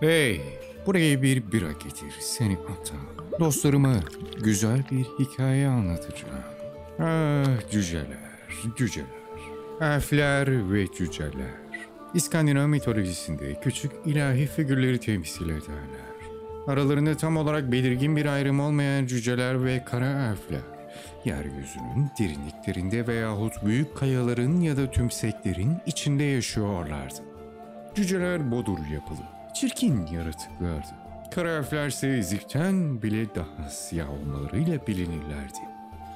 Hey, buraya bir bira getir seni aptal. Dostlarıma güzel bir hikaye anlatacağım. Ah cüceler, cüceler. Elfler ve cüceler. İskandinav mitolojisinde küçük ilahi figürleri temsil ederler. Aralarında tam olarak belirgin bir ayrım olmayan cüceler ve kara elfler. Yeryüzünün derinliklerinde veyahut büyük kayaların ya da tümseklerin içinde yaşıyorlardı. Cüceler bodur yapılı, çirkin yaratıklardı. Kara elfler ise bile daha siyah olmalarıyla bilinirlerdi.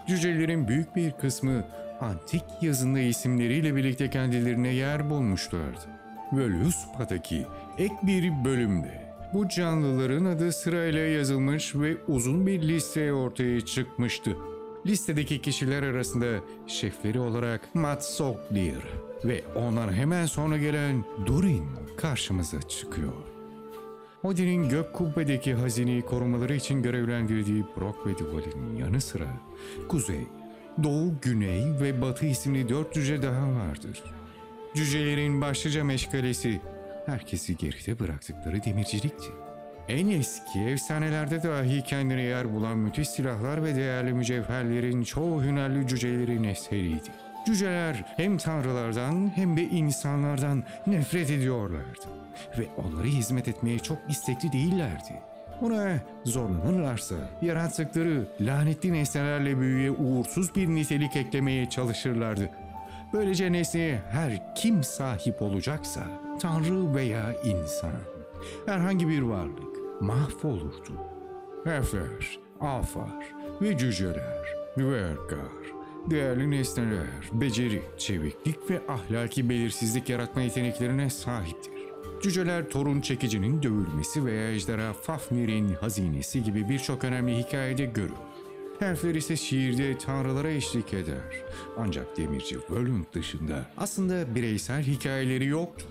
Cücelerin büyük bir kısmı antik yazında isimleriyle birlikte kendilerine yer bulmuşlardı. Völuspa'daki ek bir bölümde bu canlıların adı sırayla yazılmış ve uzun bir liste ortaya çıkmıştı. Listedeki kişiler arasında şefleri olarak Mats Soglir ve ondan hemen sonra gelen Durin karşımıza çıkıyor. Odin'in gök kubbedeki hazineyi korumaları için görevlendirdiği Brock ve Duval'in yanı sıra Kuzey, Doğu, Güney ve Batı isimli dört cüce daha vardır. Cücelerin başlıca meşgalesi herkesi geride bıraktıkları demircilikti. En eski efsanelerde dahi kendine yer bulan müthiş silahlar ve değerli mücevherlerin çoğu hünerli cücelerin eseriydi. Cüceler hem tanrılardan hem de insanlardan nefret ediyorlardı ve onlara hizmet etmeye çok istekli değillerdi. Buna zorlanırlarsa yarattıkları lanetli nesnelerle büyüye uğursuz bir nitelik eklemeye çalışırlardı. Böylece nesneye her kim sahip olacaksa, tanrı veya insan, herhangi bir varlık mahvolurdu. Elfler, afar ve cüceler, vergar, değerli nesneler, beceri, çeviklik ve ahlaki belirsizlik yaratma yeteneklerine sahiptir. Cüceler torun çekicinin dövülmesi veya ejderha Fafnir'in hazinesi gibi birçok önemli hikayede görülür. Elfler ise şiirde tanrılara eşlik eder. Ancak demirci Völund dışında aslında bireysel hikayeleri yoktur.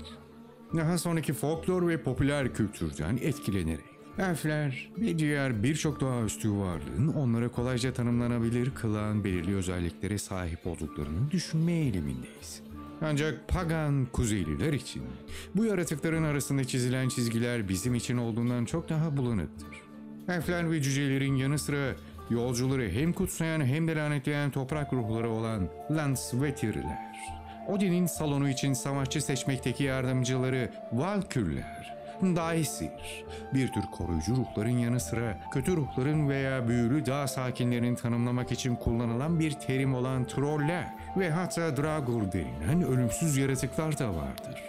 Daha sonraki folklor ve popüler kültürden etkilenerek elfler ve diğer birçok doğaüstü varlığın onlara kolayca tanımlanabilir kılan belirli özelliklere sahip olduklarını düşünme eğilimindeyiz. Ancak pagan kuzeyliler için bu yaratıkların arasında çizilen çizgiler bizim için olduğundan çok daha bulanıktır. Elfler ve cücelerin yanı sıra yolcuları hem kutsayan hem de lanetleyen toprak ruhları olan Landsvetirler. Odin'in salonu için savaşçı seçmekteki yardımcıları Valkürler, Daisir, bir tür koruyucu ruhların yanı sıra kötü ruhların veya büyülü dağ sakinlerini tanımlamak için kullanılan bir terim olan troller ve hatta Dragur denilen ölümsüz yaratıklar da vardır.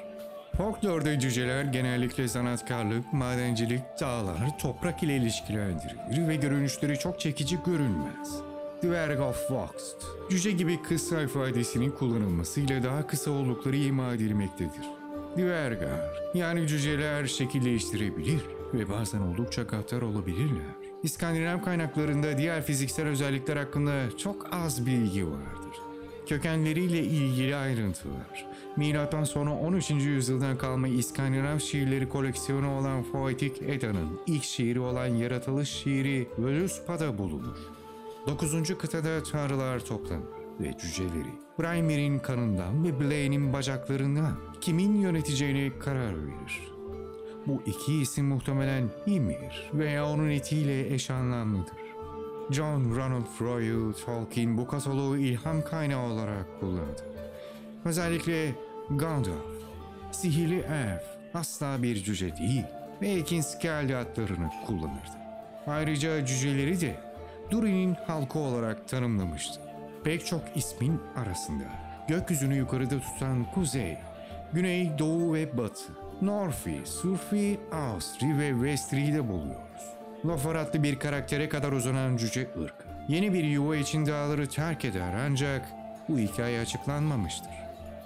Folklorda cüceler genellikle sanatkarlık, madencilik, dağlar, toprak ile ilişkilendirilir ve görünüşleri çok çekici görünmez. Dwerg of Voxt, cüce gibi kısa ifadesinin kullanılmasıyla daha kısa oldukları ima edilmektedir. Dwergar, yani cüceler şekil değiştirebilir ve bazen oldukça gaddar olabilirler. İskandinav kaynaklarında diğer fiziksel özellikler hakkında çok az bilgi vardır. Kökenleriyle ilgili ayrıntılar. Milattan sonra 13. yüzyıldan kalma İskandinav şiirleri koleksiyonu olan Poetik Eda'nın ilk şiiri olan yaratılış şiiri Völuspa'da bulunur. 9. kıtada tanrılar toplanır ve cüceleri Braimir'in kanından ve Blaine'in bacaklarından kimin yöneteceğine karar verir. Bu iki isim muhtemelen Ymir veya onun etiyle eş anlamlıdır. John Ronald Reuel Tolkien bu kataloğu ilham kaynağı olarak kullandı. Özellikle Gandalf, sihirli elf asla bir cüce değil ve Ekin Skelly adlarını kullanırdı. Ayrıca cüceleri de Durin'in halkı olarak tanımlamıştı. Pek çok ismin arasında gökyüzünü yukarıda tutan kuzey, güney, doğu ve batı, Norfi, Surfi, Austri ve Vestri'yi de buluyoruz. Lofar adlı bir karaktere kadar uzanan cüce ırkı. Yeni bir yuva için dağları terk eder ancak bu hikaye açıklanmamıştır.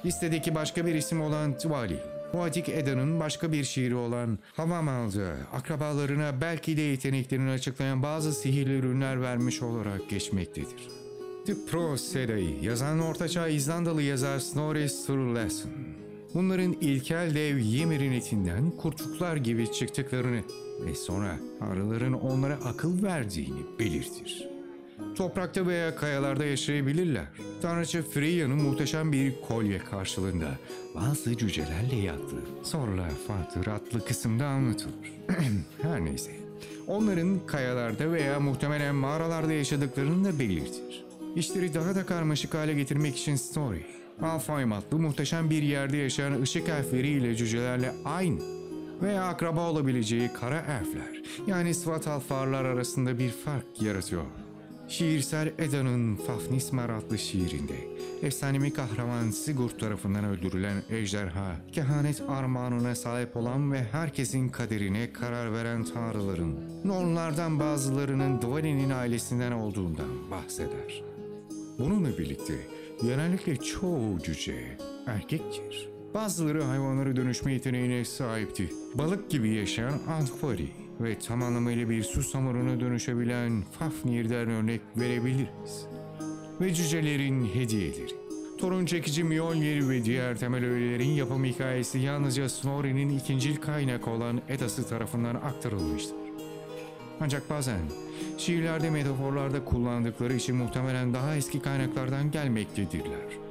Listedeki başka bir isim olan Tvali, Poetik Eda'nın başka bir şiiri olan Havamal'da akrabalarına belki de yeteneklerini açıklayan bazı sihirli ürünler vermiş olarak geçmektedir. The Proseda'yı yazan ortaçağ İzlandalı yazar Snorri Sturluson. Bunların ilkel dev Ymir'in etinden kurçuklar gibi çıktıklarını ve sonra tanrıların onlara akıl verdiğini belirtir. Toprakta veya kayalarda yaşayabilirler. Tanrıça Freya'nın muhteşem bir kolye karşılığında bazı cücelerle yattığı sorular farklı adlı kısımda anlatılır. Her neyse. Onların kayalarda veya muhtemelen mağaralarda yaşadıklarını da belirtir. İşleri daha da karmaşık hale getirmek için Story, Alfheim adlı muhteşem bir yerde yaşayan ışık elfleri ile cücelerle aynı veya akraba olabileceği kara elfler yani Svatalfarlar arasında bir fark yaratıyor. Şiirsel Eda'nın Fafnismar adlı şiirinde efsanevi kahraman Sigurd tarafından öldürülen ejderha, kehanet armağanına sahip olan ve herkesin kaderine karar veren tanrıların, Nornlardan bazılarının Dwali'nin ailesinden olduğundan bahseder. Bununla birlikte genellikle çoğu cüce erkektir. Bazıları hayvanlara dönüşme yeteneğine sahipti. Balık gibi yaşayan Antvari ve tam anlamıyla bir su samuruna dönüşebilen Fafnir'den örnek verebiliriz. Ve cücelerin hediyeleri. Torun çekici Mjolnir ve diğer temel öğelerin yapım hikayesi yalnızca Snorri'nin ikincil kaynak olan Edası tarafından aktarılmıştır. Ancak bazen şiirlerde metaforlarda kullandıkları için muhtemelen daha eski kaynaklardan gelmektedirler.